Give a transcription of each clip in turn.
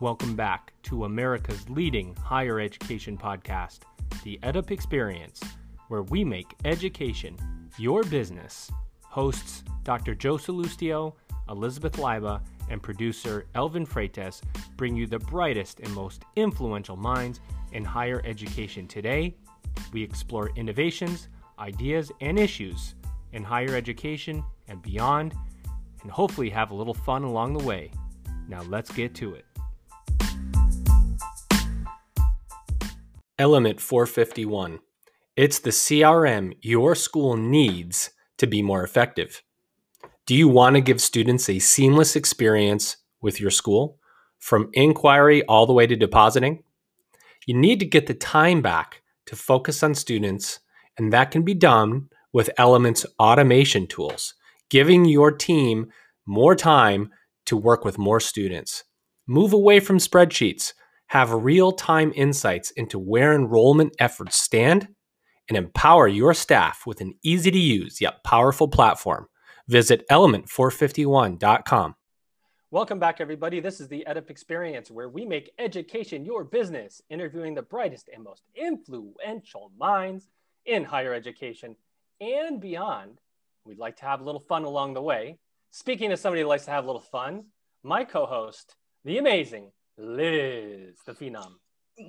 Welcome back to America's leading higher education podcast, The EdUp Experience, where we make education your business. Hosts Dr. Joe Sallustio, Elizabeth Leiba, and producer Elvin Freytes bring you the brightest and most influential minds in higher education today. We explore innovations, ideas, and issues in higher education and beyond, and hopefully have a little fun along the way. Now let's get to it. Element 451. It's the CRM your school needs to be more effective. Do you want to give students a seamless experience with your school from inquiry all the way to depositing? You need to get the time back to focus on students, and that can be done with Element's automation tools, giving your team more time to work with more students. Move away from spreadsheets, have real time insights into where enrollment efforts stand, and empower your staff with an easy to use yet powerful platform. Visit element451.com. Welcome back, everybody. This is the EdUp Experience, where we make education your business, interviewing the brightest and most influential minds in higher education and beyond. We'd like to have a little fun along the way. Speaking of somebody who likes to have a little fun, my co host, the amazing Liz, the phenom.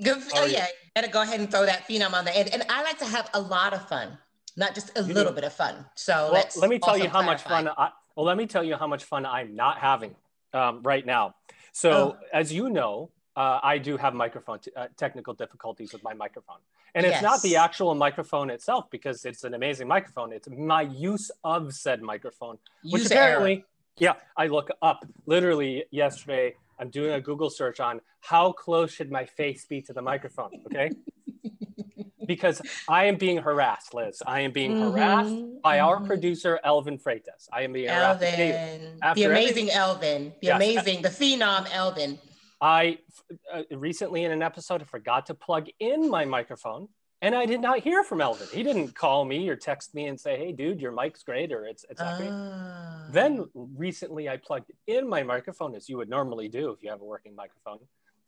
Good. Oh, yeah. You better go ahead and throw that phenom on the end. And I like to have a lot of fun, not just a you little do. bit of fun. So well, let me tell you how much fun. I, well, let me tell you how much fun I'm not having um, right now. So, oh. as you know, uh, I do have microphone t- uh, technical difficulties with my microphone, and it's yes. not the actual microphone itself because it's an amazing microphone. It's my use of said microphone, use which apparently, error. yeah, I look up literally yesterday. I'm doing a Google search on how close should my face be to the microphone. Okay. because I am being harassed, Liz. I am being mm-hmm, harassed by our mm-hmm. producer, Elvin Freytes. I am being Elvin, harassed. the amazing Elvin, the yes. amazing, the phenom Elvin. I uh, recently in an episode I forgot to plug in my microphone and I did not hear from Elvin. He didn't call me or text me and say, "Hey, dude, your mic's great," or "It's it's not uh... great." Then recently, I plugged in my microphone as you would normally do if you have a working microphone,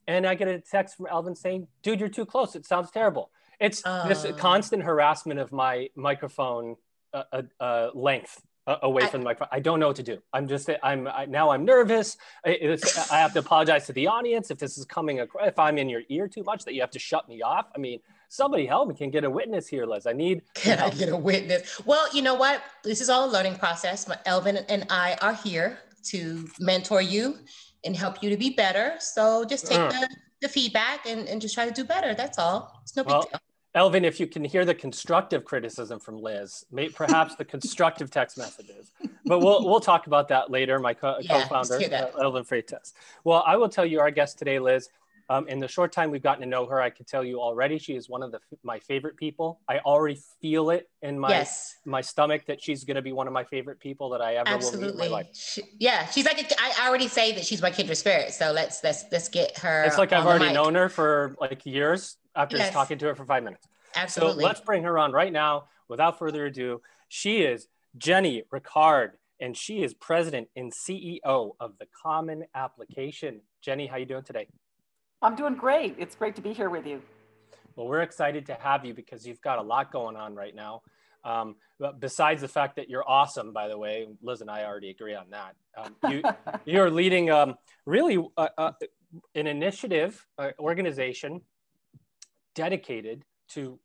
and I get a text from Elvin saying, "Dude, you're too close. It sounds terrible." It's uh, this constant harassment of my microphone uh, uh, uh length uh, away I, from the microphone. I don't know what to do. I'm just I'm I, now I'm nervous. I, I have to apologize to the audience if this is coming if I'm in your ear too much that you have to shut me off. I mean, somebody help me. Can get a witness here, Liz. I need. Can I get a witness? Well, you know what? This is all a learning process. Elvin and I are here to mentor you and help you to be better. So just take uh. the, the feedback and, and just try to do better. That's all. It's no big deal. Elvin, if you can hear the constructive criticism from Liz, may, perhaps the constructive text messages, but we'll we'll talk about that later. My co- yeah, founder uh, Elvin Freytes. Well, I will tell you our guest today, Liz. Um, in the short time we've gotten to know her, I can tell you already she is one of the my favorite people. I already feel it in my yes. my stomach that she's going to be one of my favorite people that I ever Absolutely. will meet in my life. She, yeah, she's like a, I already say that she's my kindred spirit. So let's let's let's get her. It's like I've already known her for like years after yes. just talking to her for five minutes. Absolutely. So let's bring her on right now. Without further ado, she is Jenny Rickard, and she is president and CEO of the Common Application. Jenny, how you doing today? I'm doing great. It's great to be here with you. Well, we're excited to have you because you've got a lot going on right now. Um, besides the fact that you're awesome, by the way, Liz and I already agree on that. Um, you, you're leading um, really uh, uh, an initiative, uh, organization dedicated to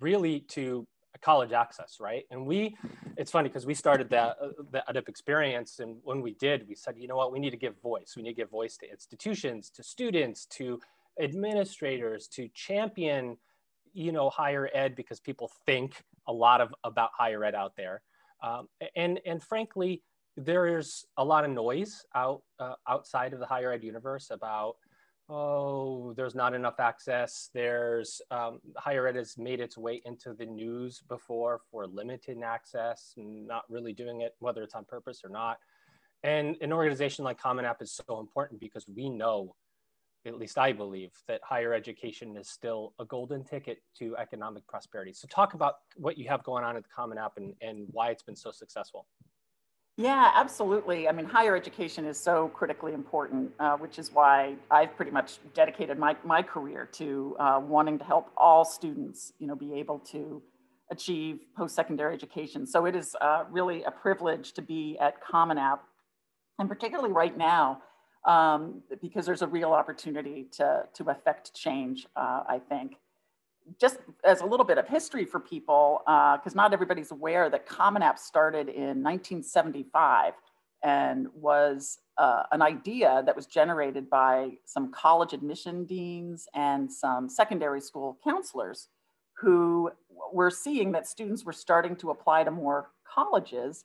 really to college access, right? And we, it's funny because we started that uh, the EdUp experience, and when we did, we said, you know what, we need to give voice. We need to give voice to institutions, to students, to administrators, to champion, you know, higher ed because people think a lot of about higher ed out there, um, and and frankly, there's a lot of noise out uh, outside of the higher ed universe about oh, there's not enough access. There's um, higher ed has made its way into the news before for limited access, not really doing it, whether it's on purpose or not. And an organization like Common App is so important because we know, at least I believe, that higher education is still a golden ticket to economic prosperity. So talk about what you have going on at the Common App and, and why it's been so successful. Yeah, absolutely. I mean, higher education is so critically important, uh, which is why I've pretty much dedicated my, my career to uh, wanting to help all students, you know, be able to achieve post-secondary education. So it is uh, really a privilege to be at Common App, and particularly right now, um, because there's a real opportunity to, to affect change, uh, I think just as a little bit of history for people, because uh, not everybody's aware that Common App started in 1975 and was uh, an idea that was generated by some college admission deans and some secondary school counselors who were seeing that students were starting to apply to more colleges.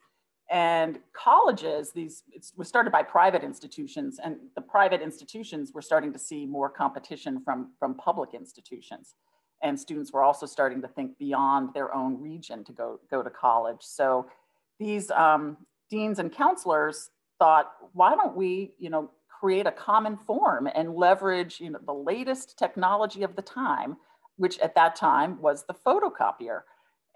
And colleges these it was started by private institutions and the private institutions were starting to see more competition from from public institutions and students were also starting to think beyond their own region to go, go to college. So these um, deans and counselors thought, why don't we, you know, create a common form and leverage, you know, the latest technology of the time, which at that time was the photocopier.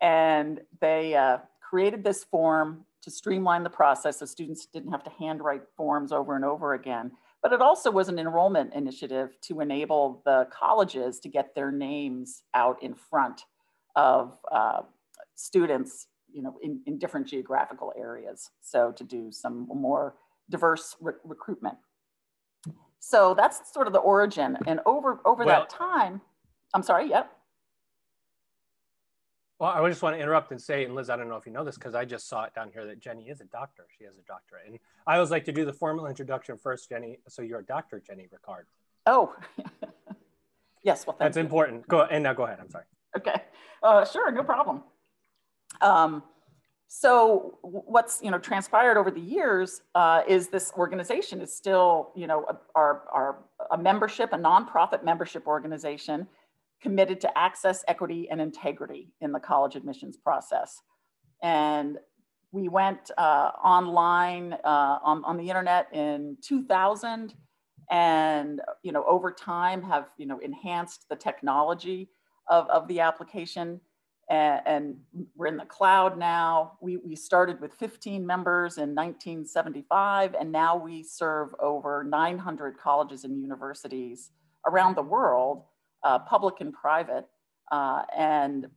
And they uh, created this form to streamline the process so students didn't have to handwrite forms over and over again. But it also was an enrollment initiative to enable the colleges to get their names out in front of uh, students you know, in, in different geographical areas. So to do some more diverse re recruitment. So that's sort of the origin. And over, over well, that time, I'm sorry, yep. Well, I just want to interrupt and say, and Liz, I don't know if you know this because I just saw it down here that Jenny is a doctor. She has a doctorate. And I always like to do the formal introduction first, Jenny. So you're a doctor, Jenny Rickard. Oh, yes. Well, that's you. important. Go and now go ahead. I'm sorry. Okay. Uh, sure, no problem. Um, so what's you know transpired over the years uh, is this organization is still you know our, our a membership, a nonprofit membership organization committed to access, equity, and integrity in the college admissions process. And we went uh, online uh, on, on the internet in 2000 and you know over time have you know enhanced the technology of, of the application. And, and we're in the cloud now. We, we started with 15 members in 1975 and now we serve over 900 colleges and universities around the world uh, public and private, uh, and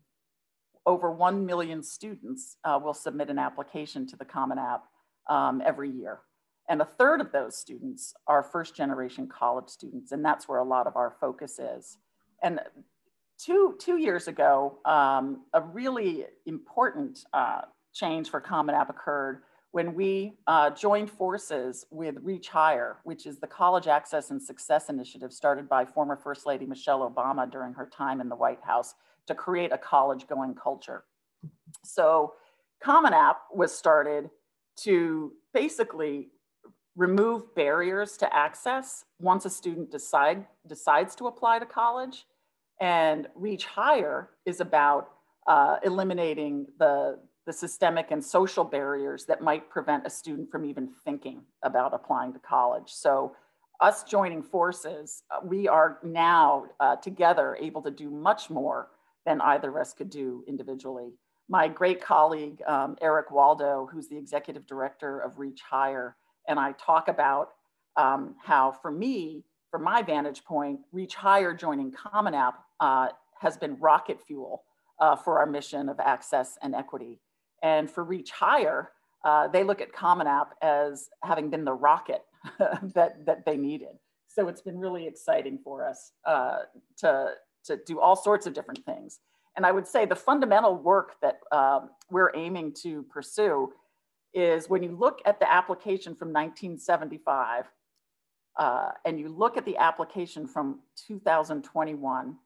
over 1 million students uh, will submit an application to the Common App um, every year. And a third of those students are first generation college students, and that's where a lot of our focus is. And two, two years ago, um, a really important uh, change for Common App occurred when we uh, joined forces with Reach Higher, which is the College Access and Success Initiative started by former First Lady Michelle Obama during her time in the White House to create a college going culture. So Common App was started to basically remove barriers to access once a student decide, decides to apply to college. And Reach Higher is about uh, eliminating the, the systemic and social barriers that might prevent a student from even thinking about applying to college. So us joining forces, uh, we are now uh, together able to do much more than either of us could do individually. My great colleague, um, Eric Waldo, who's the executive director of Reach Higher, and I talk about um, how for me, from my vantage point, Reach Higher joining Common App uh, has been rocket fuel uh, for our mission of access and equity. And for Reach Higher, uh, they look at Common App as having been the rocket that, that they needed. So it's been really exciting for us uh, to, to do all sorts of different things. And I would say the fundamental work that uh, we're aiming to pursue is when you look at the application from 1975 uh, and you look at the application from 2021,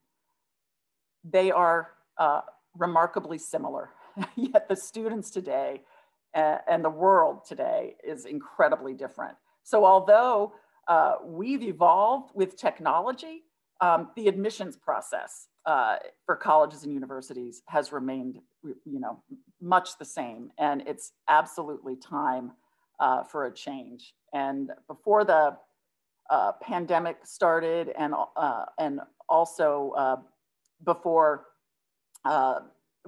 they are uh, remarkably similar. Yet the students today and the world today is incredibly different. So although uh, we've evolved with technology, um, the admissions process uh, for colleges and universities has remained, you know, much the same. And it's absolutely time uh, for a change. And before the uh, pandemic started and, uh, and also before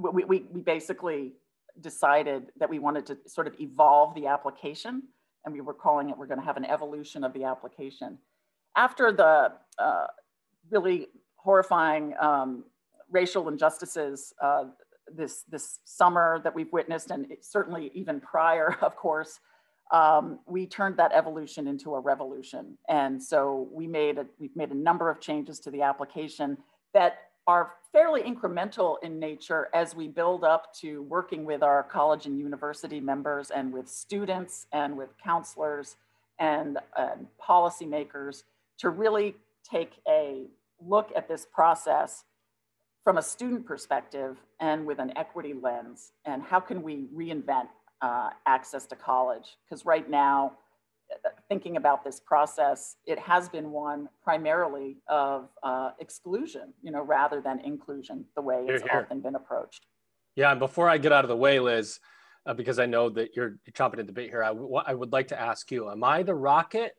we, we, we basically decided that we wanted to sort of evolve the application and we were calling it, we're gonna have an evolution of the application. After the uh, really horrifying um, racial injustices uh, this, this summer that we've witnessed, and certainly even prior, of course, um, we turned that evolution into a revolution. And so we made a, we've made a number of changes to the application that are fairly incremental in nature as we build up to working with our college and university members and with students and with counselors and, policymakers to really take a look at this process from a student perspective and with an equity lens and how can we reinvent uh, access to college. Because right now thinking about this process, it has been one primarily of uh, exclusion, you know, rather than inclusion, the way it's here, here. often been approached. Yeah, and before I get out of the way, Liz, uh, because I know that you're, you're chomping at the bit here, I, I would like to ask you: Am I the rocket,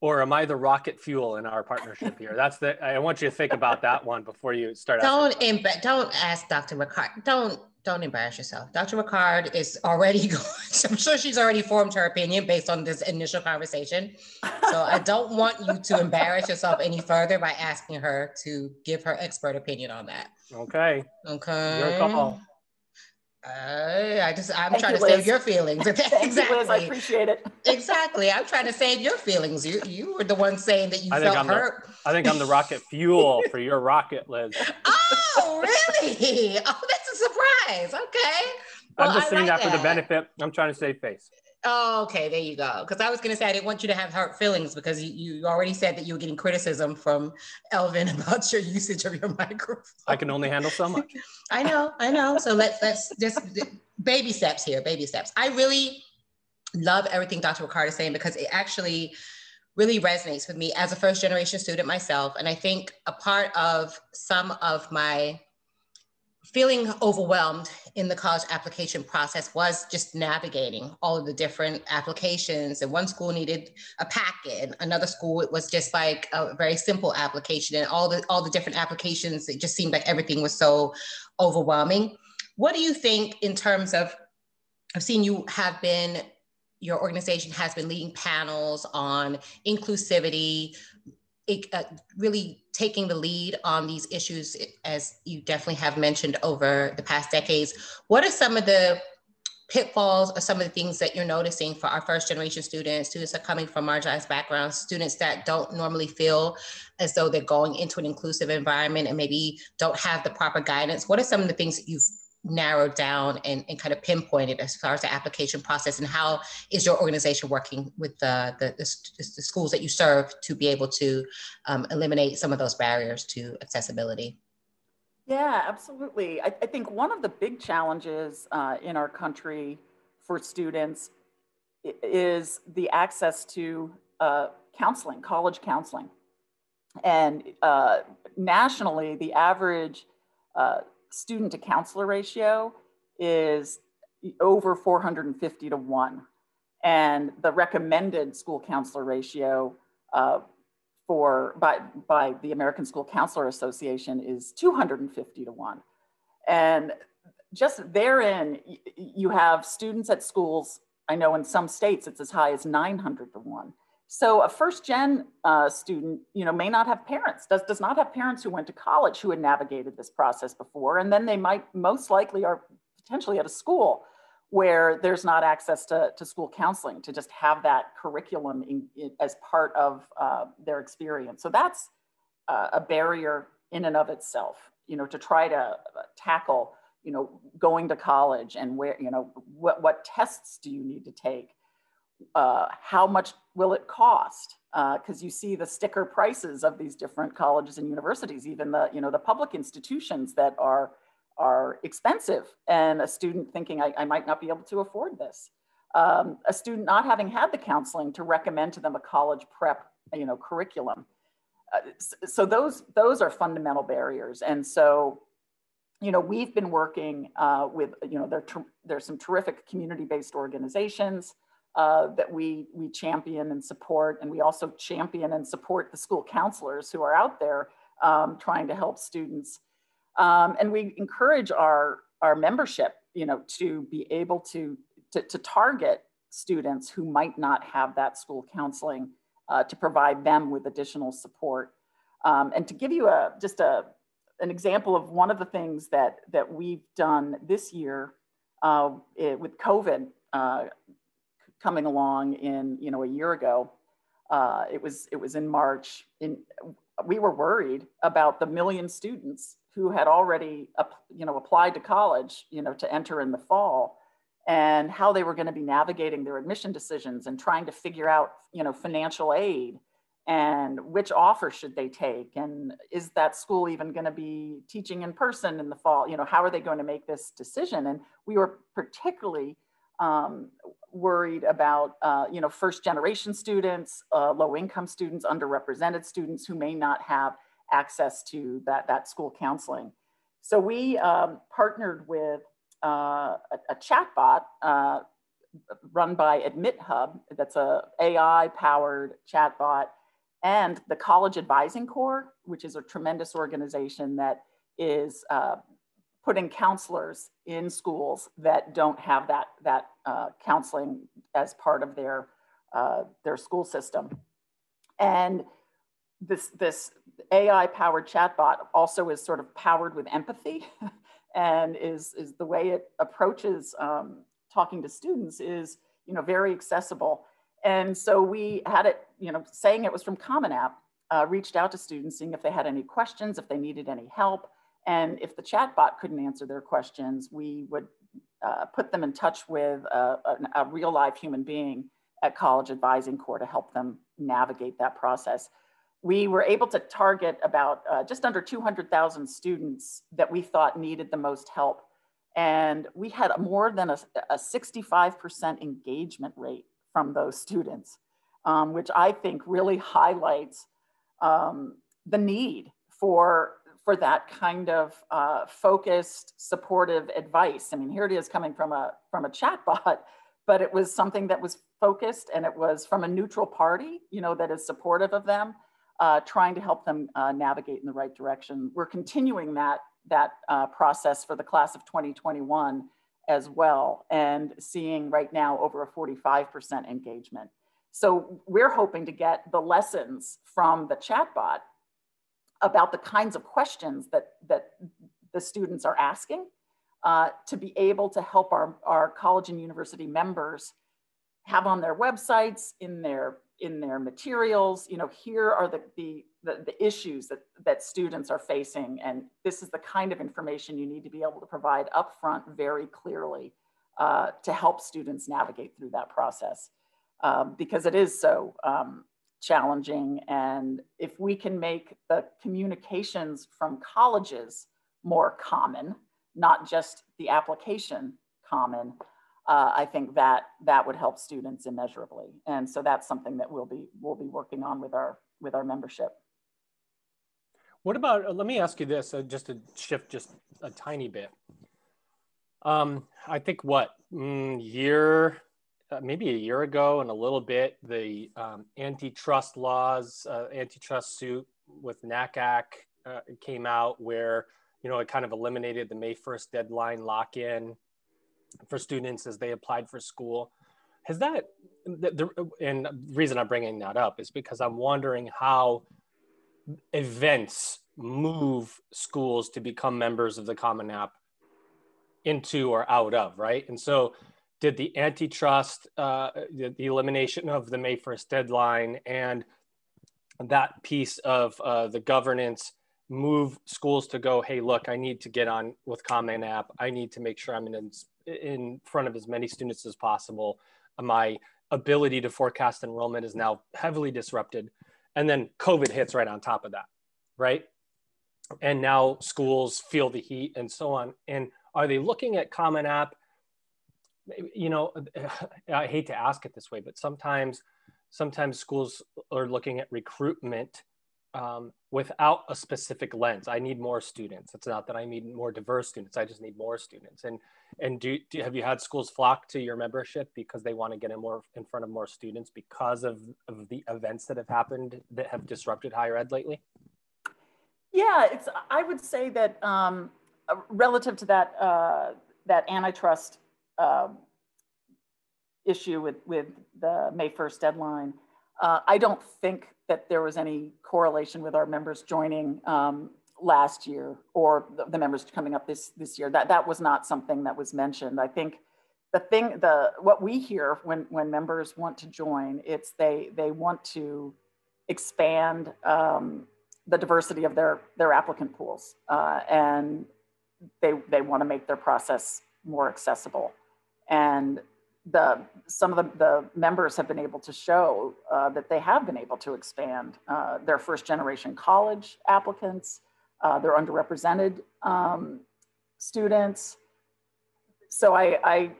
or am I the rocket fuel in our partnership here? That's the. I want you to think about that one before you start. Don't imp- don't ask Dr. McCart. Don't don't embarrass yourself. Dr. Rickard is already going, I'm sure she's already formed her opinion based on this initial conversation. So I don't want you to embarrass yourself any further by asking her to give her expert opinion on that. Okay. Okay. Your call. Uh, I just I'm Thank trying you, to Liz. save your feelings. exactly. You, Liz. I appreciate it. exactly. I'm trying to save your feelings. You you were the one saying that you I felt hurt. The, I think I'm the rocket fuel for your rocket, Liz. Oh, really? Oh, that's a surprise. Okay. Well, I'm just saying like that for the benefit. I'm trying to save face. Oh, okay, there you go. Because I was going to say I didn't want you to have hurt feelings because you, you already said that you were getting criticism from Elvin about your usage of your microphone. I can only handle so much. I know, I know. So let's let's just baby steps here, baby steps. I really love everything Dr. Rickard is saying because it actually really resonates with me as a first generation student myself. And I think a part of some of my feeling overwhelmed in the college application process was just navigating all of the different applications. And one school needed a packet another school it was just like a very simple application. And all the all the different applications it just seemed like everything was so overwhelming. What do you think in terms of i've seen you have been your organization has been leading panels on inclusivity it, uh, really taking the lead on these issues, as you definitely have mentioned over the past decades. What are some of the pitfalls or some of the things that you're noticing for our first generation students, students that are coming from marginalized backgrounds, students that don't normally feel as though they're going into an inclusive environment and maybe don't have the proper guidance? What are some of the things that you've narrowed down and, and kind of pinpointed as far as the application process and how is your organization working with the, the, the, the schools that you serve to be able to um, eliminate some of those barriers to accessibility? Yeah, absolutely. I, I think one of the big challenges uh, in our country for students is the access to uh, counseling, college counseling. And uh, nationally, the average uh, student to counselor ratio is over 450 to 1. And the recommended school counselor ratio uh, for by, by the American School Counselor Association is 250 to 1. And just therein, you have students at schools, I know in some states it's as high as 900 to 1. So a first gen uh, student, you know, may not have parents, does, does not have parents who went to college who had navigated this process before. And then they might most likely are potentially at a school where there's not access to, to school counseling to just have that curriculum in, in, as part of uh, their experience. So that's uh, a barrier in and of itself, you know, to try to uh, tackle, you know, going to college and where, you know, what, what tests do you need to take? Uh, how much will it cost? Because uh, you see the sticker prices of these different colleges and universities, even the you know the public institutions that are are expensive, and a student thinking I, I might not be able to afford this. Um, a student not having had the counseling to recommend to them a college prep you know curriculum. Uh, so those those are fundamental barriers, and so you know we've been working uh, with you know there there's some terrific community-based organizations uh, that we, we champion and support. And we also champion and support the school counselors who are out there um, trying to help students. Um, and we encourage our, our membership you know, to be able to, to, to target students who might not have that school counseling uh, to provide them with additional support. Um, and to give you a, just a, an example of one of the things that, that we've done this year uh, it, with COVID uh, coming along in, you know, a year ago, uh, it was it was in March. In we were worried about the million students who had already, you know, applied to college, you know, to enter in the fall, and how they were going to be navigating their admission decisions and trying to figure out, you know, financial aid and which offer should they take and is that school even going to be teaching in person in the fall you know how are they going to make this decision and we were particularly um, worried about uh, you know first generation students uh, low income students underrepresented students who may not have access to that that school counseling. So we um, partnered with uh, a, a chatbot uh, run by AdmitHub that's a ai powered chatbot and the College Advising Corps, which is a tremendous organization that is uh, putting counselors in schools that don't have that, that uh, counseling as part of their, uh, their school system. And this, this AI powered chatbot also is sort of powered with empathy and is, is the way it approaches um, talking to students is you know, very accessible and so we had it, you know, saying it was from Common App, uh, reached out to students, seeing if they had any questions, if they needed any help. And if the chatbot couldn't answer their questions, we would uh, put them in touch with a, a, a, real live human being at College Advising Corps to help them navigate that process. We were able to target about uh, just under 200,000 students that we thought needed the most help. And we had more than a, a 65% engagement rate from those students, um, which I think really highlights um, the need for, for that kind of uh, focused, supportive advice. I mean, here it is coming from a, from a chatbot, but it was something that was focused and it was from a neutral party, you know, that is supportive of them, uh, trying to help them uh, navigate in the right direction. We're continuing that, that uh, process for the class of 2021 as well and seeing right now over a 45% engagement. So we're hoping to get the lessons from the chatbot about the kinds of questions that, that the students are asking uh, to be able to help our, our college and university members have on their websites, in their in their materials, you know, here are the, the, the, the, issues that, that students are facing. And this is the kind of information you need to be able to provide upfront very clearly uh, to help students navigate through that process. Um, because it is so um, challenging. And if we can make the communications from colleges more common, not just the application common, uh, I think that that would help students immeasurably. And so that's something that we'll be we'll be working on with our with our membership. What about? Uh, let me ask you this, uh, just to shift just a tiny bit. Um, I think what mm, year, uh, maybe a year ago, and a little bit, the um, antitrust laws, uh, antitrust suit with NACAC uh, came out, where you know it kind of eliminated the May first deadline lock in for students as they applied for school. Has that, the, the, and the reason I'm bringing that up is because I'm wondering how events move schools to become members of the Common App into or out of, right? And so, did the antitrust, uh, the, the, elimination of the May 1st deadline, and that piece of uh, the governance move schools to go, hey, look, I need to get on with Common App. I need to make sure I'm in in front of as many students as possible. My ability to forecast enrollment is now heavily disrupted. And then COVID hits right on top of that, right? And now schools feel the heat and so on. And are they looking at Common App? You know, I hate to ask it this way, but sometimes, sometimes schools are looking at recruitment um, without a specific lens. I need more students. It's not that I need more diverse students. I just need more students. And and do, do have you had schools flock to your membership because they want to get in more in front of more students because of, of the events that have happened that have disrupted higher ed lately? Yeah, it's. I would say that um, relative to that uh, that antitrust uh, issue with, with the May 1st deadline, uh, I don't think that there was any correlation with our members joining um, last year or the, the, members coming up this, this year. That, that was not something that was mentioned. I think the thing, the what we hear when, when members want to join, it's they, they want to expand um, the diversity of their, their applicant pools. Uh, and they, they want to make their process more accessible. And the, some of the, the members have been able to show uh, that they have been able to expand uh, their first generation college applicants, uh, their underrepresented um, students. So I, I,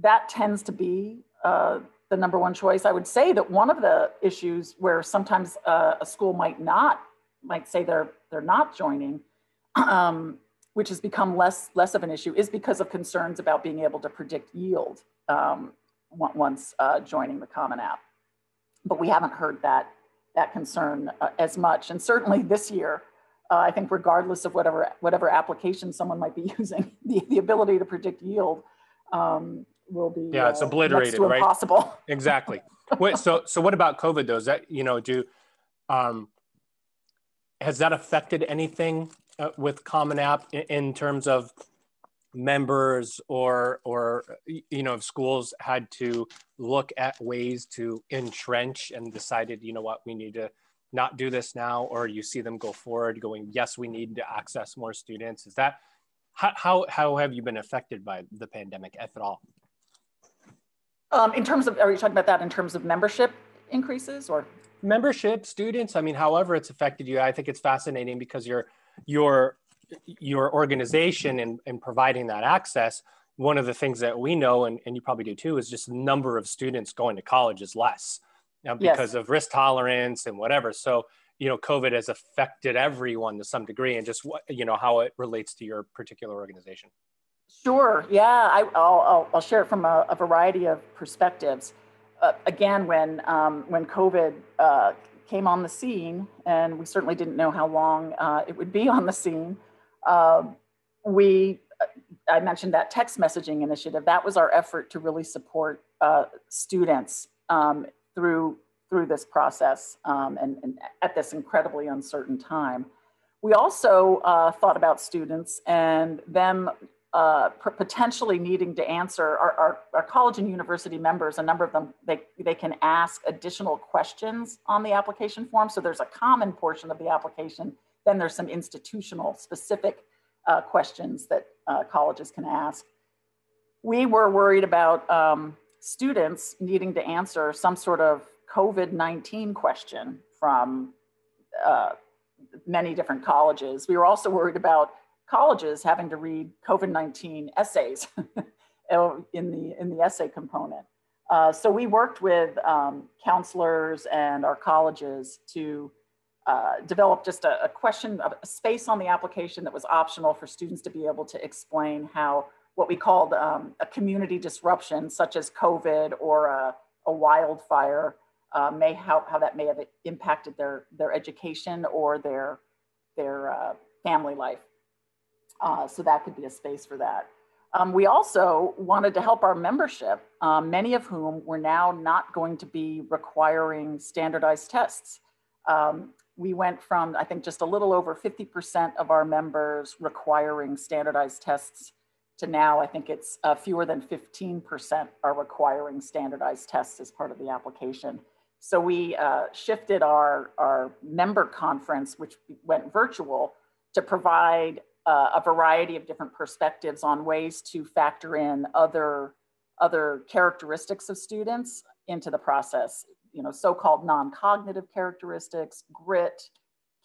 that tends to be uh, the number one choice. I would say that one of the issues where sometimes uh, a school might not, might say they're, they're not joining, um, which has become less, less of an issue, is because of concerns about being able to predict yield um, once uh, joining the Common App. But we haven't heard that, that concern uh, as much. And certainly this year, uh, I think regardless of whatever, whatever application someone might be using, the, the ability to predict yield um, will be yeah, it's uh, obliterated, right? Impossible. exactly. Wait, so so what about COVID though? Is that you know do um, has that affected anything uh, with Common App in, in, terms of members or or you know if schools had to look at ways to entrench and decided you know what we need to not do this now or you see them go forward going yes we need to access more students is that how how, how have you been affected by the pandemic if at all? Um, in terms of are you talking about that in terms of membership increases or? Membership students i mean however it's affected you i think it's fascinating because you're you're your organization and, and providing that access, one of the things that we know, and, and you probably do too, is just the number of students going to college is less you know, because yes. of risk tolerance and whatever. So, you know, COVID has affected everyone to some degree and just what, you know, how it relates to your particular organization. Sure. Yeah. I, will I'll, I'll share it from a, a variety of perspectives. Uh, again, when, um, when COVID uh, came on the scene, and we certainly didn't know how long uh, it would be on the scene, um, we, uh, I mentioned that text messaging initiative. That was our effort to really support uh, students um, through through this process um, and, and, at this incredibly uncertain time. We also uh, thought about students and them uh, potentially needing to answer our, our, our, college and university members, a number of them, they, they can ask additional questions on the application form. So there's a common portion of the application then there's some institutional specific uh, questions that uh, colleges can ask. We were worried about um, students needing to answer some sort of COVID-19 question from uh, many different colleges. We were also worried about colleges having to read COVID-19 essays in, the, in the essay component. Uh, so we worked with um, counselors and our colleges to uh, developed just a, a question, a space on the application that was optional for students to be able to explain how what we called um, a community disruption, such as COVID or a, a wildfire, uh, may how, how that may have impacted their, their education or their, their uh, family life. Uh, so that could be a space for that. Um, we also wanted to help our membership, um, many of whom were now not going to be requiring standardized tests. Um, we went from, I think, just a little over 50% of our members requiring standardized tests to now, I think it's uh, fewer than 15% are requiring standardized tests as part of the application. So we uh, shifted our, our member conference, which went virtual, to provide uh, a variety of different perspectives on ways to factor in other, other characteristics of students into the process you know, so-called non-cognitive characteristics, grit,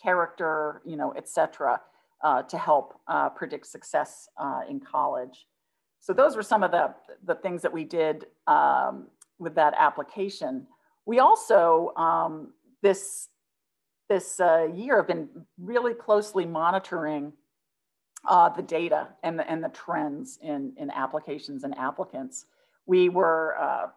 character, you know, et cetera, uh, to help uh, predict success uh, in college. So those were some of the, the things that we did um, with that application. We also, um, this, this uh, year have been really closely monitoring uh, the data and the, and the trends in, in applications and applicants. We were uh,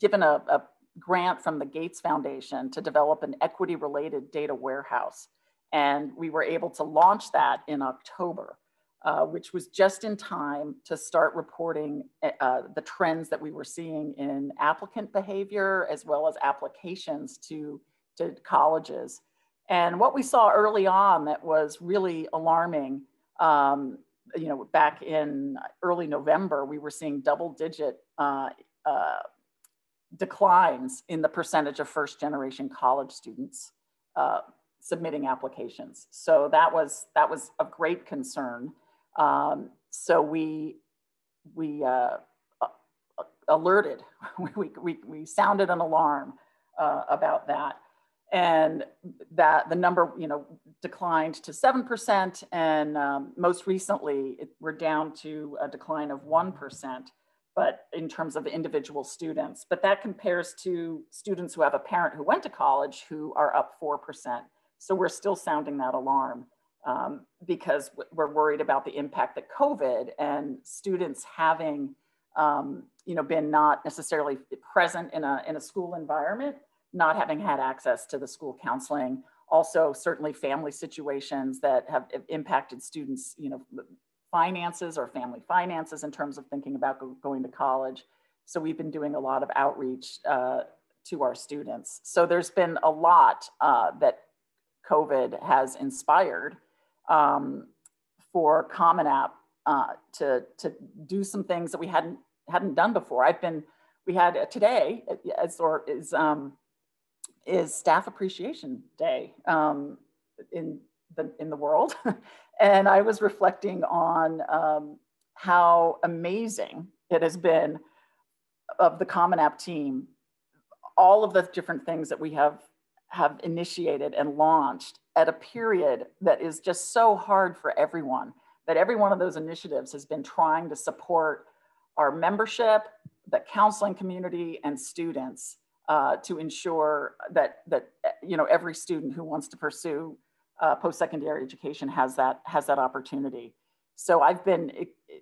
given a, a grant from the Gates Foundation to develop an equity related data warehouse. And we were able to launch that in October. uh, which was just in time to start reporting uh, the trends that we were seeing in applicant behavior as well as applications to, to colleges. And what we saw early on that was really alarming, um, you know, back in early November, we were seeing double digit uh, uh, declines in the percentage of first generation college students uh, submitting applications. So that was, that was of great concern. Um, so we, we uh, alerted, we, we, we sounded an alarm uh, about that and that the number you know declined to 7% and um, most recently it, we're down to a decline of 1% but in terms of individual students. But that compares to students who have a parent who went to college who are up 4% so we're still sounding that alarm um, because we're worried about the impact that covid and students having um, you know been not necessarily present in a, in a school environment not having had access to the school counseling, also certainly family situations that have impacted students, you know, finances or family finances in terms of thinking about go going to college. So we've been doing a lot of outreach uh, to our students. So there's been a lot uh, that COVID has inspired um, for Common App uh, to, to do some things that we hadn't hadn't done before. I've been, we had uh, today as or is um, is Staff Appreciation Day um, in the in the world, and I was reflecting on um, how amazing it has been of the Common App team, all of the different things that we have have initiated and launched at a period that is just so hard for everyone. That every one of those initiatives has been trying to support our membership, the counseling community, and students uh, to ensure that that you know every student who wants to pursue uh, post-secondary education has that has that opportunity. So I've been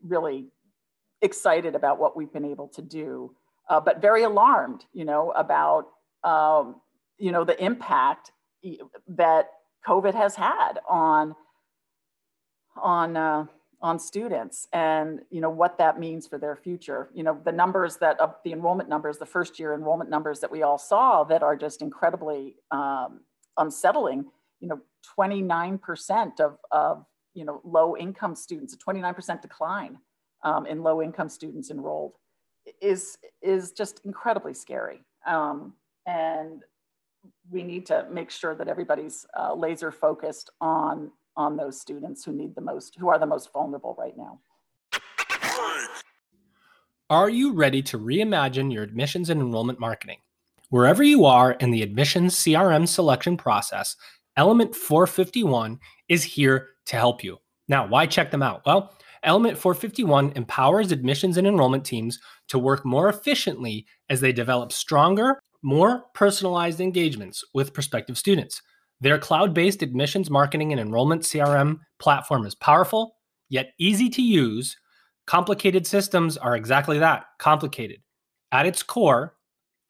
really excited about what we've been able to do, uh, but very alarmed, you know, about um, you know the impact that COVID has had on on uh, on students and you know what that means for their future. You know the numbers that of the enrollment numbers the first year enrollment numbers that we all saw that are just incredibly um, unsettling you know 29% of, of you know low income students a 29% decline um, in low income students enrolled is is just incredibly scary. Um, and we need to make sure that everybody's uh, laser focused on on those students who need the most, who are the most vulnerable right now. Are you ready to reimagine your admissions and enrollment marketing? Wherever you are in the admissions CRM selection process, Element 451 is here to help you. Now, why check them out? Well, Element 451 empowers admissions and enrollment teams to work more efficiently as they develop stronger, more personalized engagements with prospective students. Their cloud based admissions marketing and enrollment CRM platform is powerful, yet easy to use. Complicated systems are exactly that complicated. At its core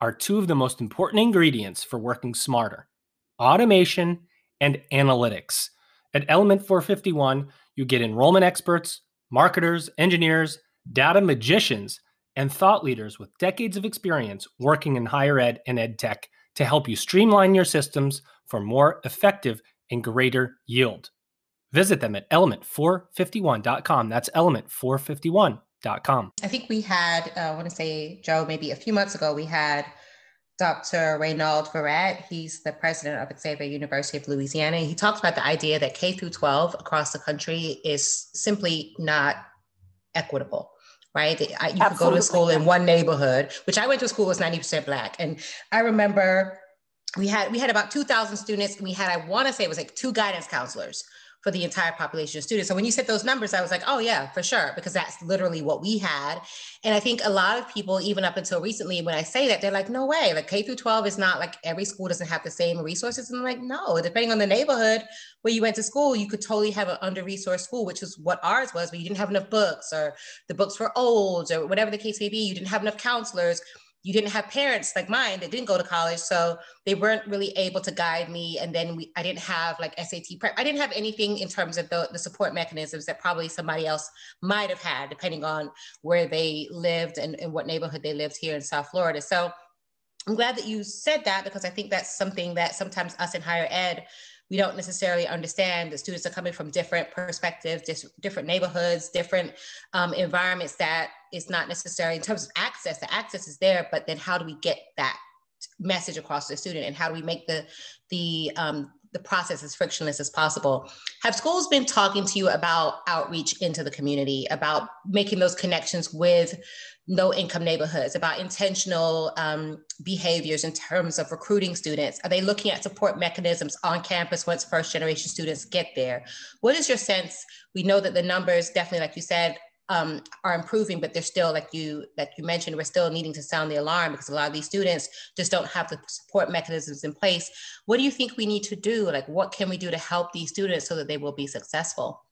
are two of the most important ingredients for working smarter automation and analytics. At Element 451, you get enrollment experts, marketers, engineers, data magicians, and thought leaders with decades of experience working in higher ed and ed tech to help you streamline your systems for more effective and greater yield. Visit them at element451.com. That's element451.com. I think we had, uh, I want to say, Joe, maybe a few months ago, we had Dr. Reynald Verret. He's the president of Xavier University of Louisiana. He talks about the idea that K through 12 across the country is simply not equitable right? You Absolutely. could go to a school in one neighborhood, which I went to a school was 90% black. And I remember we had we had about 2,000 students. And we had, I want to say it was like two guidance counselors for the entire population of students. So when you said those numbers, I was like, oh yeah, for sure, because that's literally what we had. And I think a lot of people, even up until recently, when I say that, they're like, no way, like K through 12 is not like every school doesn't have the same resources. And I'm like, no, depending on the neighborhood where you went to school, you could totally have an under-resourced school, which is what ours was, but you didn't have enough books or the books were old or whatever the case may be. You didn't have enough counselors you didn't have parents like mine that didn't go to college so they weren't really able to guide me and then we, i didn't have like sat prep. I didn't have anything in terms of the, the support mechanisms that probably somebody else might have had depending on where they lived and, and what neighborhood they lived here in south florida. So i'm glad that you said that because i think that's something that sometimes us in higher ed we don't necessarily understand the students are coming from different perspectives, different neighborhoods, different um, environments that is not necessary in terms of access. The access is there, but then how do we get that message across to the student and how do we make the, the, um, the process as frictionless as possible. Have schools been talking to you about outreach into the community, about making those connections with low income neighborhoods, about intentional um, behaviors in terms of recruiting students? Are they looking at support mechanisms on campus once first generation students get there? What is your sense? We know that the numbers definitely, like you said, um, are improving, but they're still, like you like you mentioned, we're still needing to sound the alarm because a lot of these students just don't have the support mechanisms in place. What do you think we need to do? Like, what can we do to help these students so that they will be successful?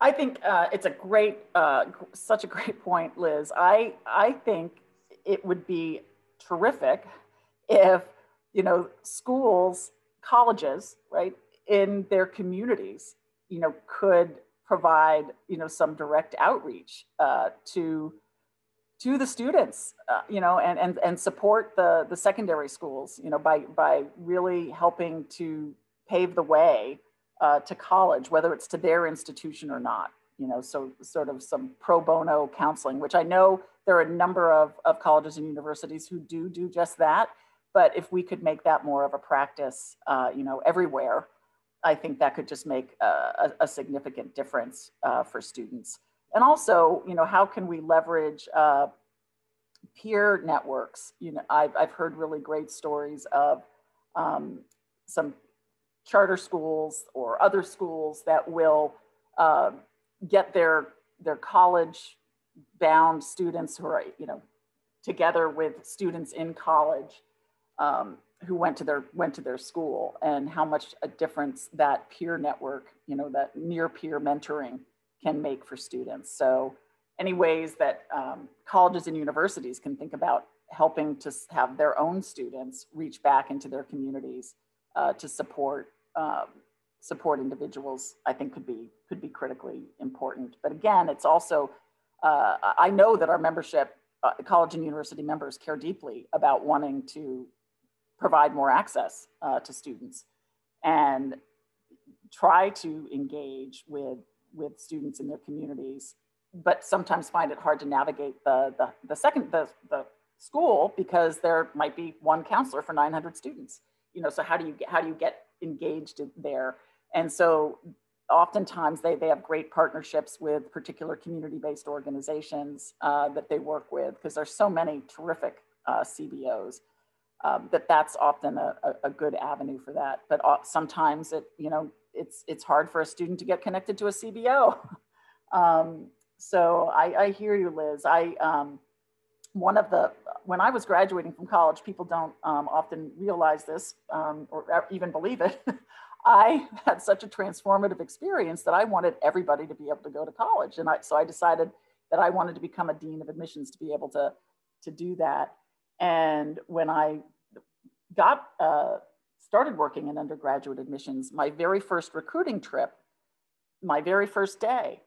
I think uh, it's a great, uh, such a great point, Liz. I, I think it would be terrific if, you know, schools, colleges, right, in their communities, you know, could provide, you know, some direct outreach uh, to to the students, uh, you know, and, and, and support the, the secondary schools, you know, by, by really helping to pave the way uh, to college, whether it's to their institution or not. You know, so sort of some pro bono counseling, which I know there are a number of, of colleges and universities who do do just that. But if we could make that more of a practice, uh, you know, everywhere, I think that could just make a, a significant difference uh, for students. And also, you know, how can we leverage uh, peer networks? You know, I've, I've heard really great stories of um, some charter schools or other schools that will uh, get their their college bound students who are you know together with students in college um, who went to their went to their school and how much a difference that peer network you know that near peer mentoring can make for students so any ways that um, colleges and universities can think about helping to have their own students reach back into their communities uh, to support um, support individuals, I think could be could be critically important. But again, it's also uh, I know that our membership, uh, college and university members, care deeply about wanting to provide more access uh, to students and try to engage with with students in their communities, but sometimes find it hard to navigate the the, the second the, the school because there might be one counselor for 900 students you know so how do you get how do you get engaged there? And so oftentimes they, they have great partnerships with particular community-based organizations uh, that they work with because there's so many terrific uh, cbos um, that that's often a, a, good avenue for that but sometimes it you know it's it's hard for a student to get connected to a cbo um, so I, I, hear you liz i um, one of the when I was graduating from college, people don't um, often realize this um, or even believe it. I had such a transformative experience that I wanted everybody to be able to go to college, and I, so I decided that I wanted to become a dean of admissions to be able to to do that. And when I got uh, started working in undergraduate admissions, my very first recruiting trip, my very first day,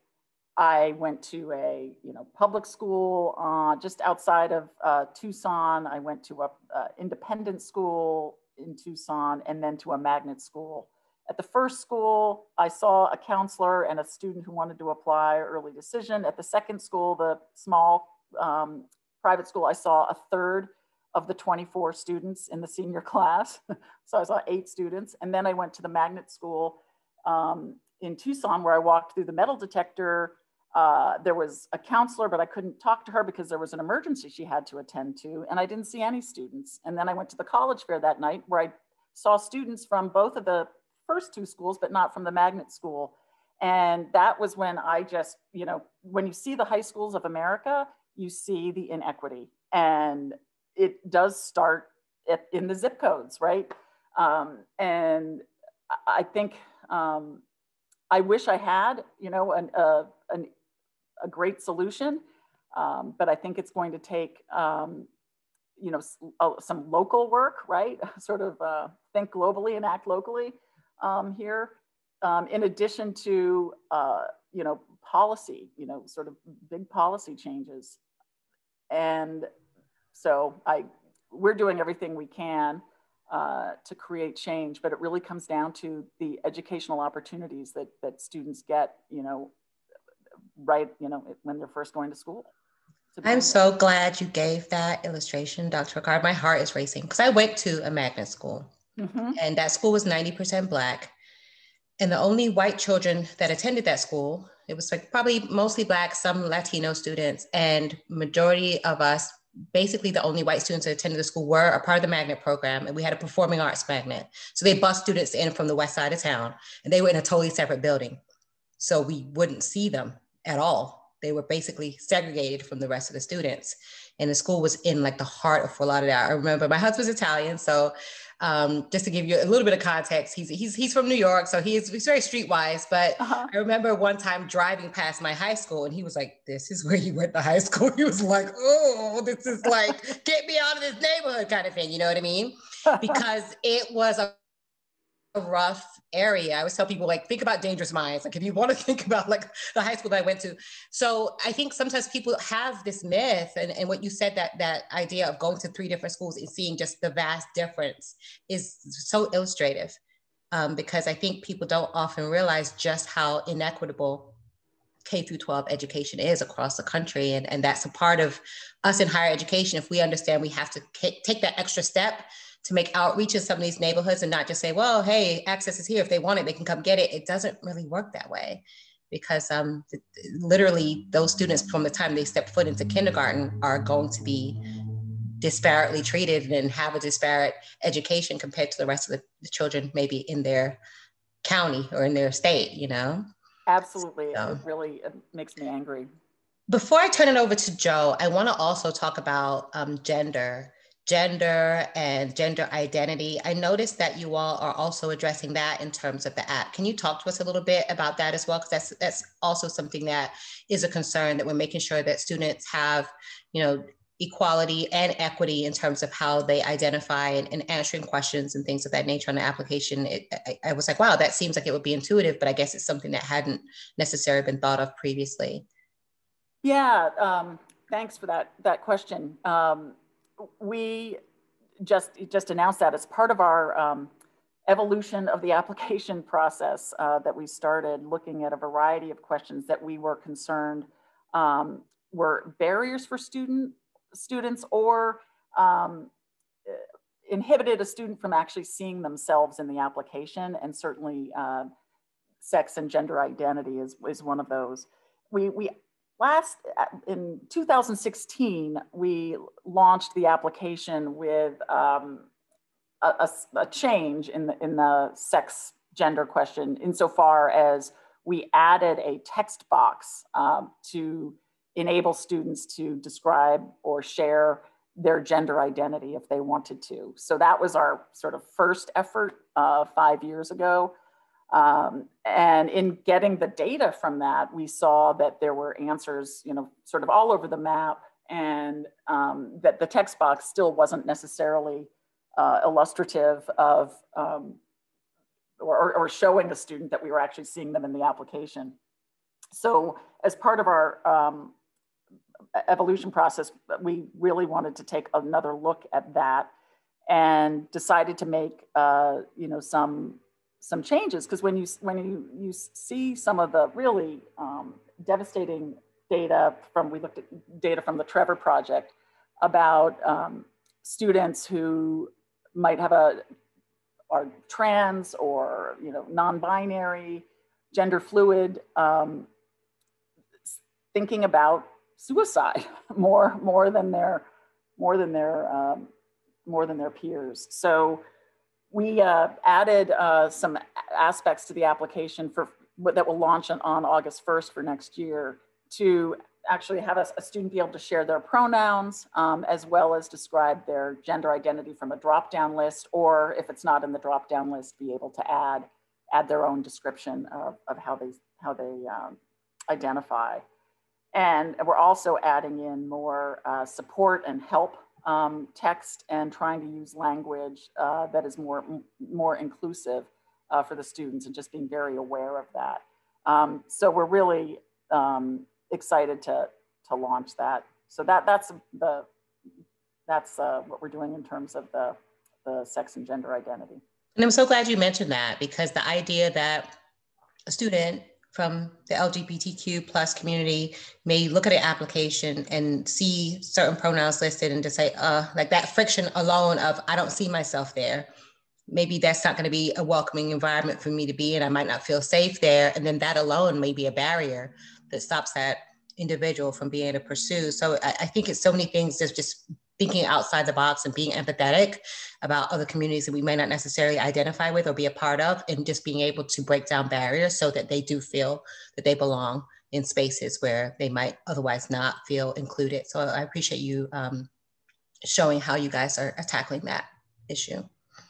I went to a you know public school uh, just outside of uh, Tucson. I went to a uh, independent school in Tucson, and then to a magnet school. At the first school, I saw a counselor and a student who wanted to apply early decision. At the second school, the small um, private school, I saw a third of the 24 students in the senior class. so I saw eight students. And then I went to the magnet school um, in Tucson where I walked through the metal detector uh, there was a counselor, but I couldn't talk to her because there was an emergency she had to attend to, and I didn't see any students. And then I went to the college fair that night where I saw students from both of the first two schools, but not from the magnet school. And that was when I just, you know, when you see the high schools of America, you see the inequity. And it does start at, in the zip codes, right? Um, and I think um, I wish I had, you know, an, uh, an a great solution, um, but I think it's going to take um, you know, some local work, right? sort of uh, think globally and act locally um, here. Um, in addition to, uh, you know, policy, you know, sort of big policy changes. And so I, we're doing everything we can uh, to create change, but it really comes down to the educational opportunities that, that students get, you know, right, you know, when they're first going to school. I'm so glad you gave that illustration, Dr. Rickard. My heart is racing because I went to a magnet school mm-hmm. and that school was 90% Black. And the only white children that attended that school, it was like probably mostly Black, some Latino students, and majority of us, basically the only white students that attended the school were a part of the magnet program. And we had a performing arts magnet. So they bus students in from the west side of town and they were in a totally separate building. So we wouldn't see them at all they were basically segregated from the rest of the students. And the school was in like the heart of Fort Lauderdale. I remember my husband's Italian, so um, just to give you a little bit of context, he's he's he's from New York, so he's he's very streetwise. But uh-huh. I remember one time driving past my high school, and he was like, "This is where you went to high school." He was like, "Oh, this is like get me out of this neighborhood," kind of thing. You know what I mean? Because it was a rough area. I always tell people like think about dangerous minds. Like if you want to think about like the high school that I went to. So I think sometimes people have this myth and, and what you said that that idea of going to three different schools and seeing just the vast difference is so illustrative. Um, because I think people don't often realize just how inequitable K through 12 education is across the country. And, and that's a part of us in higher education. If we understand we have to take that extra step to make outreach in some of these neighborhoods and not just say, well, hey, access is here. If they want it, they can come get it. It doesn't really work that way because um, literally those students from the time they step foot into kindergarten are going to be disparately treated and have a disparate education compared to the rest of the, the children maybe in their county or in their state, you know? Absolutely. So, it really it makes me angry. Before I turn it over to Joe, I want to also talk about um, gender gender and gender identity. I noticed that you all are also addressing that in terms of the app. Can you talk to us a little bit about that as well? Because that's that's also something that is a concern that we're making sure that students have, you know, equality and equity in terms of how they identify and, and answering questions and things of that nature on the application. It, I, I was like, wow, that seems like it would be intuitive, but I guess it's something that hadn't necessarily been thought of previously. Yeah, um, thanks for that that question. Um, we just just announced that as part of our um, evolution of the application process uh, that we started looking at a variety of questions that we were concerned um, were barriers for student students or um, inhibited a student from actually seeing themselves in the application and certainly uh, sex and gender identity is, is one of those. We, we last uh, in 2016 we launched the application with um, a, a, a, change in the in the sex gender question insofar as we added a text box um, to enable students to describe or share their gender identity if they wanted to. So that was our sort of first effort uh, five years ago um, and in getting the data from that, we saw that there were answers, you know, sort of all over the map, and um, that the text box still wasn't necessarily uh, illustrative of um, or, or, showing the student that we were actually seeing them in the application. So, as part of our um, evolution process, we really wanted to take another look at that and decided to make, uh, you know, some some changes because when you when you you see some of the really um, devastating data from we looked at data from the Trevor Project about um, students who might have a are trans or you know non-binary, gender fluid, um, thinking about suicide more more than their more than their um, more than their peers. So we uh, added uh, some aspects to the application for that will launch on, August 1st for next year to actually have a, a student be able to share their pronouns um, as well as describe their gender identity from a drop-down list, or if it's not in the drop-down list, be able to add add their own description of, of how they how they um, identify. And we're also adding in more uh, support and help um, text and trying to use language uh, that is more, more inclusive uh, for the students and just being very aware of that. Um, so we're really um, excited to, to launch that. So that, that's, the, that's uh, what we're doing in terms of the, the sex and gender identity. And I'm so glad you mentioned that because the idea that a student from the LGBTQ plus community may look at an application and see certain pronouns listed and just say, uh, like that friction alone of I don't see myself there. Maybe that's not going to be a welcoming environment for me to be in. I might not feel safe there. And then that alone may be a barrier that stops that individual from being able to pursue. So I, I think it's so many things that's just thinking outside the box and being empathetic about other communities that we may not necessarily identify with or be a part of and just being able to break down barriers so that they do feel that they belong in spaces where they might otherwise not feel included. So i appreciate you um, showing how you guys are, are, tackling that issue.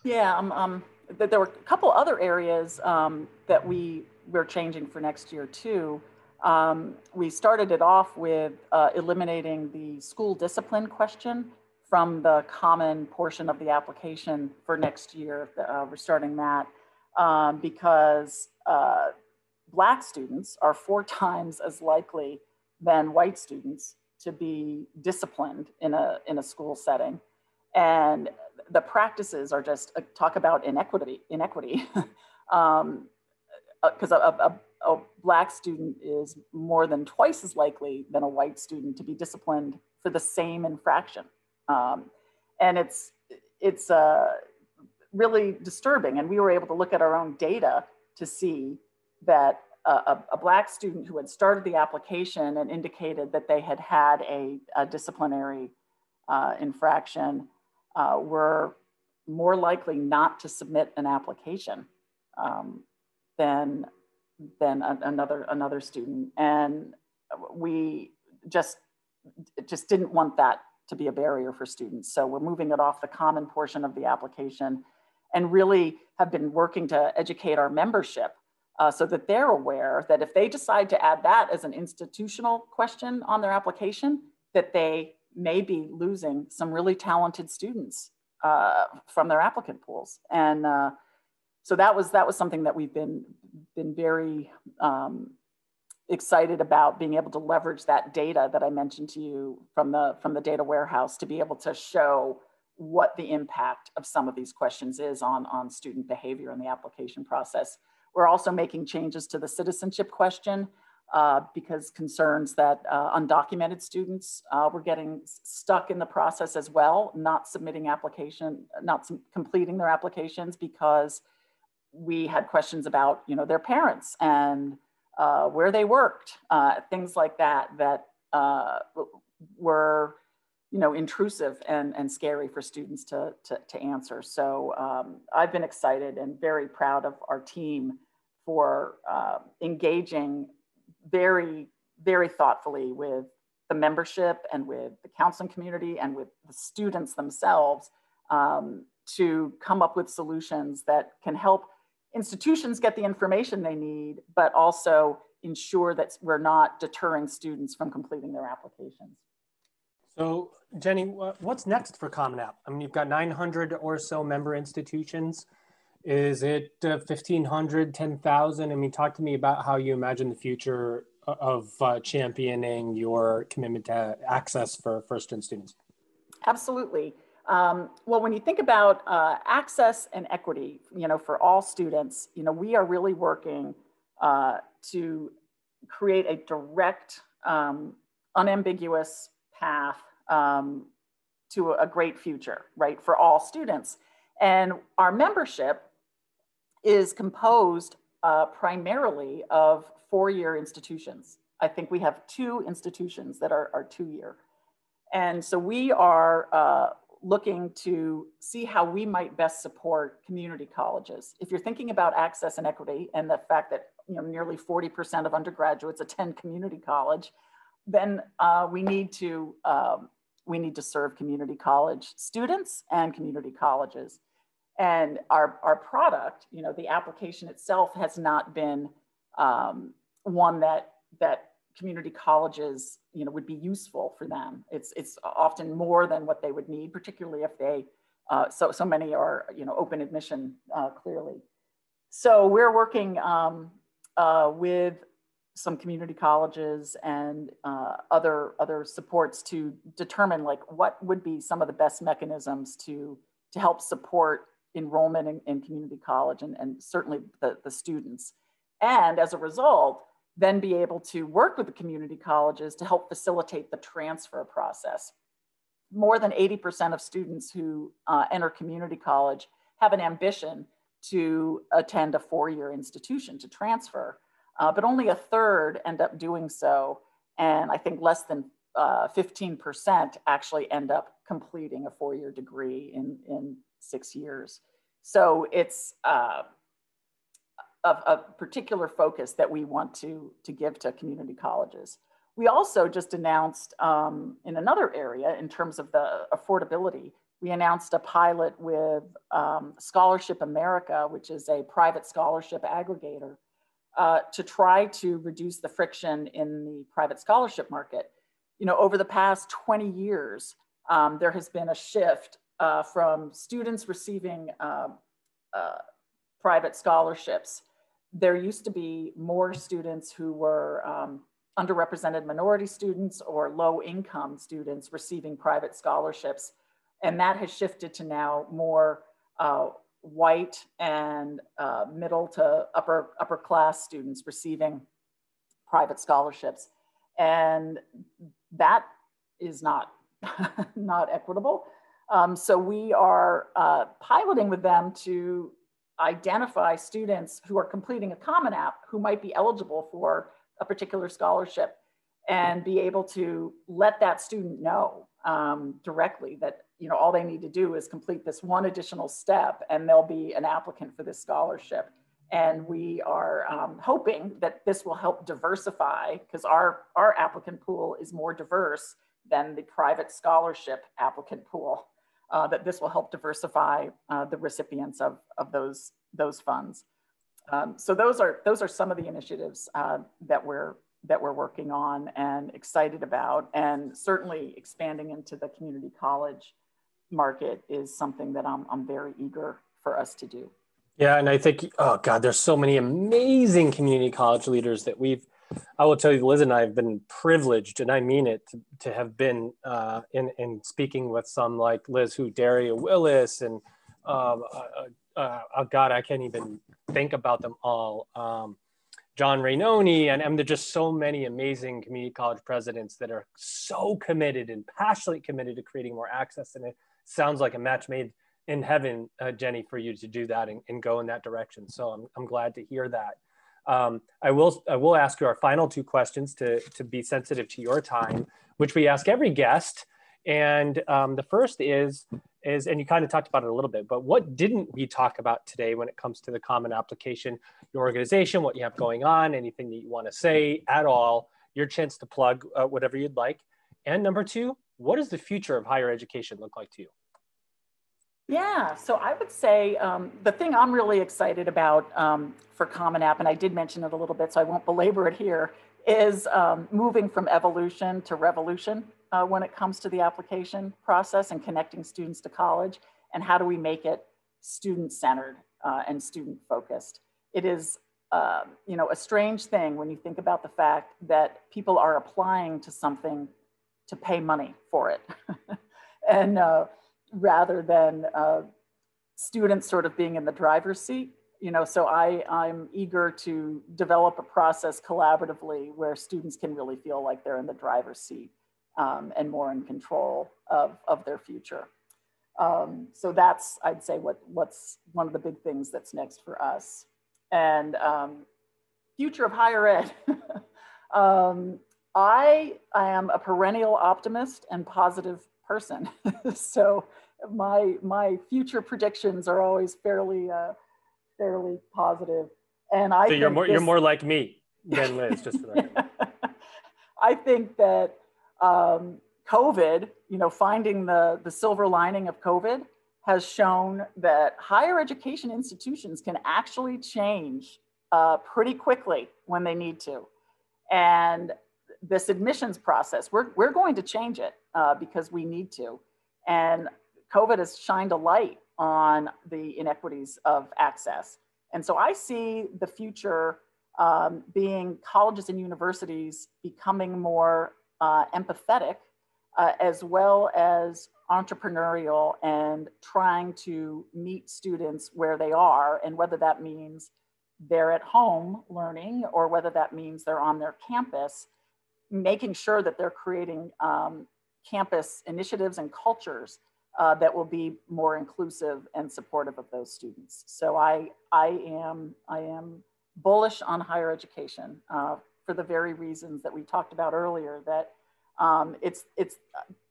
Yeah um, um, there were a couple other areas um, that we we're changing for next year too um, we started it off with uh, eliminating the school discipline question from the common portion of the application for next year. Uh, we're starting that um, because uh, Black students are four times as likely than white students to be disciplined in a, in a school setting. And the practices are just uh, talk about inequity, inequity. um, because uh, a, a, a black student is more than twice as likely than a white student to be disciplined for the same infraction. Um, and it's, it's uh, really disturbing. And we were able to look at our own data to see that a, a, black student who had started the application and indicated that they had had a, a disciplinary uh, infraction uh, were more likely not to submit an application um, than than a, another another student. And we just just didn't want that to be a barrier for students. So we're moving it off the common portion of the application and really have been working to educate our membership uh, so that they're aware that if they decide to add that as an institutional question on their application that they may be losing some really talented students uh, from their applicant pools. And uh, so that was that was something that we've been been very um, excited about being able to leverage that data that I mentioned to you from the from the data warehouse to be able to show what the impact of some of these questions is on on student behavior in the application process. We're also making changes to the citizenship question uh, because concerns that uh, undocumented students uh, were getting stuck in the process as well, not submitting application, not completing their applications because we had questions about, you know, their parents and uh, where they worked, uh, things like that, that uh, were, you know, intrusive and, and scary for students to, to, to answer. So um, I've been excited and very proud of our team for uh, engaging very, very thoughtfully with the membership and with the counseling community and with the students themselves um, to come up with solutions that can help institutions get the information they need, but also ensure that we're not deterring students from completing their applications. So Jenny, what's next for Common App? I mean, you've got 900 or so member institutions. Is it uh, 1,500, 10,000? I mean, talk to me about how you imagine the future of uh, championing your commitment to access for first-gen students. Absolutely. Um, well, when you think about uh, access and equity, you know, for all students, you know, we are really working uh, to create a direct, um, unambiguous path um, to a great future, right, for all students. And our membership is composed uh, primarily of four-year institutions. I think we have two institutions that are, are two-year. And so we are uh, looking to see how we might best support community colleges. If you're thinking about access and equity and the fact that you know nearly 40% of undergraduates attend community college, then uh, we need to um, we need to serve community college students and community colleges. And our, our product, you know, the application itself has not been um, one that that community colleges, you know, would be useful for them. It's, it's often more than what they would need, particularly if they, uh, so, so many are, you know, open admission uh, clearly. So we're working um, uh, with some community colleges and uh, other, other supports to determine like what would be some of the best mechanisms to, to help support enrollment in, in community college and, and certainly the, the students. And as a result, then be able to work with the community colleges to help facilitate the transfer process. More than 80% of students who uh, enter community college have an ambition to attend a four-year institution to transfer, uh, but only a third end up doing so. And I think less than 15% uh, actually end up completing a four-year degree in, in six years. So it's uh, of a particular focus that we want to, to give to community colleges. We also just announced um, in another area in terms of the affordability, we announced a pilot with um, Scholarship America, which is a private scholarship aggregator, uh, to try to reduce the friction in the private scholarship market. You know, over the past 20 years, um, there has been a shift uh, from students receiving uh, uh private scholarships there used to be more students who were um, underrepresented minority students or low income students receiving private scholarships. And that has shifted to now more uh, white and uh, middle to upper, upper class students receiving private scholarships. And that is not, not equitable. Um, so we are uh, piloting with them to identify students who are completing a Common App who might be eligible for a particular scholarship and be able to let that student know um, directly that you know all they need to do is complete this one additional step and they'll be an applicant for this scholarship. And we are um, hoping that this will help diversify because our our applicant pool is more diverse than the private scholarship applicant pool uh, that this will help diversify uh, the recipients of, of those, those funds. Um, so those are, those are some of the initiatives uh, that, we're, that we're working on and excited about. And certainly expanding into the community college market is something that I'm, I'm very eager for us to do. Yeah, and I think, oh God, there's so many amazing community college leaders that we've I will tell you, Liz and I have been privileged, and I mean it, to, to have been uh, in, in speaking with some like Liz, who Daria Willis, and um, uh, uh, oh God, I can't even think about them all. Um, John Rainone, and, and there are just so many amazing community college presidents that are so committed and passionately committed to creating more access. And it sounds like a match made in heaven, uh, Jenny, for you to do that and, and go in that direction. So I'm, I'm glad to hear that. Um, I will I will ask you our final two questions to to be sensitive to your time, which we ask every guest. And um, the first is is and you kind of talked about it a little bit, but what didn't we talk about today when it comes to the common application, your organization, what you have going on, anything that you want to say at all, your chance to plug uh, whatever you'd like. And number two, what does the future of higher education look like to you? Yeah, so I would say um, the thing I'm really excited about um, for Common App, and I did mention it a little bit, so I won't belabor it here, is um, moving from evolution to revolution uh, when it comes to the application process and connecting students to college, and how do we make it student-centered uh, and student-focused. It is, uh, you know, a strange thing when you think about the fact that people are applying to something to pay money for it. and uh, rather than uh, students sort of being in the driver's seat. You know, so I, I'm eager to develop a process collaboratively where students can really feel like they're in the driver's seat um, and more in control of, of their future. Um, so that's, I'd say, what, what's one of the big things that's next for us. And um, future of higher ed. um, I, I am a perennial optimist and positive person. so my my future predictions are always fairly uh, fairly positive. And I so you're more this, you're more like me than Liz, just for that. I think that um, COVID, you know, finding the the silver lining of COVID has shown that higher education institutions can actually change uh, pretty quickly when they need to. And this admissions process. We're, we're going to change it uh, because we need to. And COVID has shined a light on the inequities of access. And so I see the future um, being colleges and universities becoming more uh, empathetic uh, as well as entrepreneurial and trying to meet students where they are and whether that means they're at home learning or whether that means they're on their campus making sure that they're creating um, campus initiatives and cultures uh, that will be more inclusive and supportive of those students. So I, I am, I am bullish on higher education uh, for the very reasons that we talked about earlier, that um, it's, it's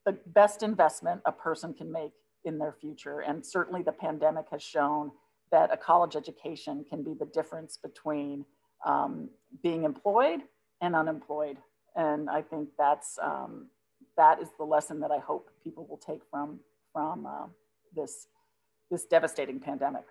the best investment a person can make in their future. And certainly the pandemic has shown that a college education can be the difference between um, being employed and unemployed. And I think that's, um, that is the lesson that I hope people will take from, from uh, this, this devastating pandemic.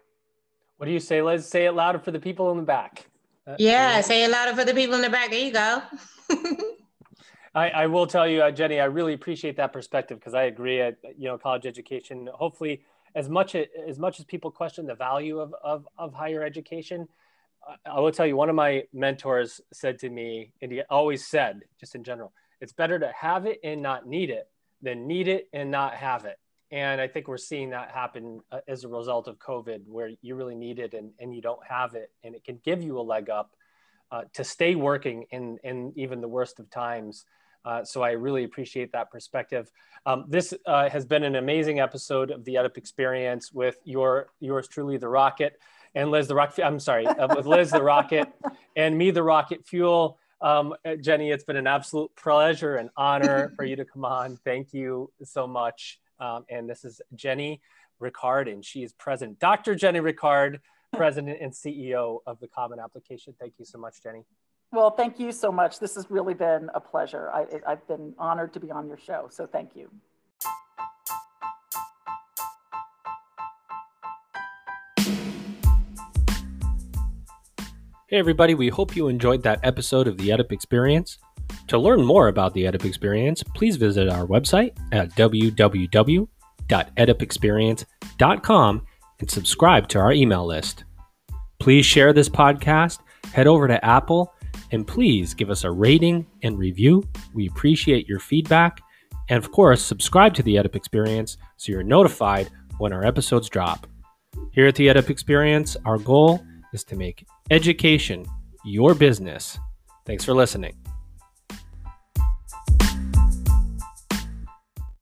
What do you say, Liz? Say it louder for the people in the back. Uh, yeah, say it louder for the people in the back. There you go. I, I, will tell you, uh, Jenny, I really appreciate that perspective because I agree. At, you know, college education, hopefully, as much as much as people question the value of of, of higher education, I will tell you, one of my mentors said to me, and he always said, just in general, it's better to have it and not need it than need it and not have it. And I think we're seeing that happen uh, as a result of COVID, where you really need it and, and you don't have it. And it can give you a leg up uh, to stay working in, in even the worst of times. Uh, so I really appreciate that perspective. Um, this uh, has been an amazing episode of the EdUp Experience with your yours truly, the Rocket, and Liz the Rocket. I'm sorry, uh, with Liz the Rocket, and me the Rocket Fuel. Um, uh, Jenny, it's been an absolute pleasure and honor for you to come on. Thank you so much. Um, and this is Jenny Rickard, and she is president, Dr. Jenny Rickard, president and CEO of the Common Application. Thank you so much, Jenny. Well, thank you so much. This has really been a pleasure. I, I've been honored to be on your show, so thank you. Hey, everybody, we hope you enjoyed that episode of the EdUp Experience. To learn more about the EdUp Experience, please visit our website at www.edupexperience.com and subscribe to our email list. Please share this podcast, head over to Apple, and please give us a rating and review. We appreciate your feedback. And of course, subscribe to the EdUp Experience so you're notified when our episodes drop. Here at the EdUp Experience, our goal is to make education your business. Thanks for listening.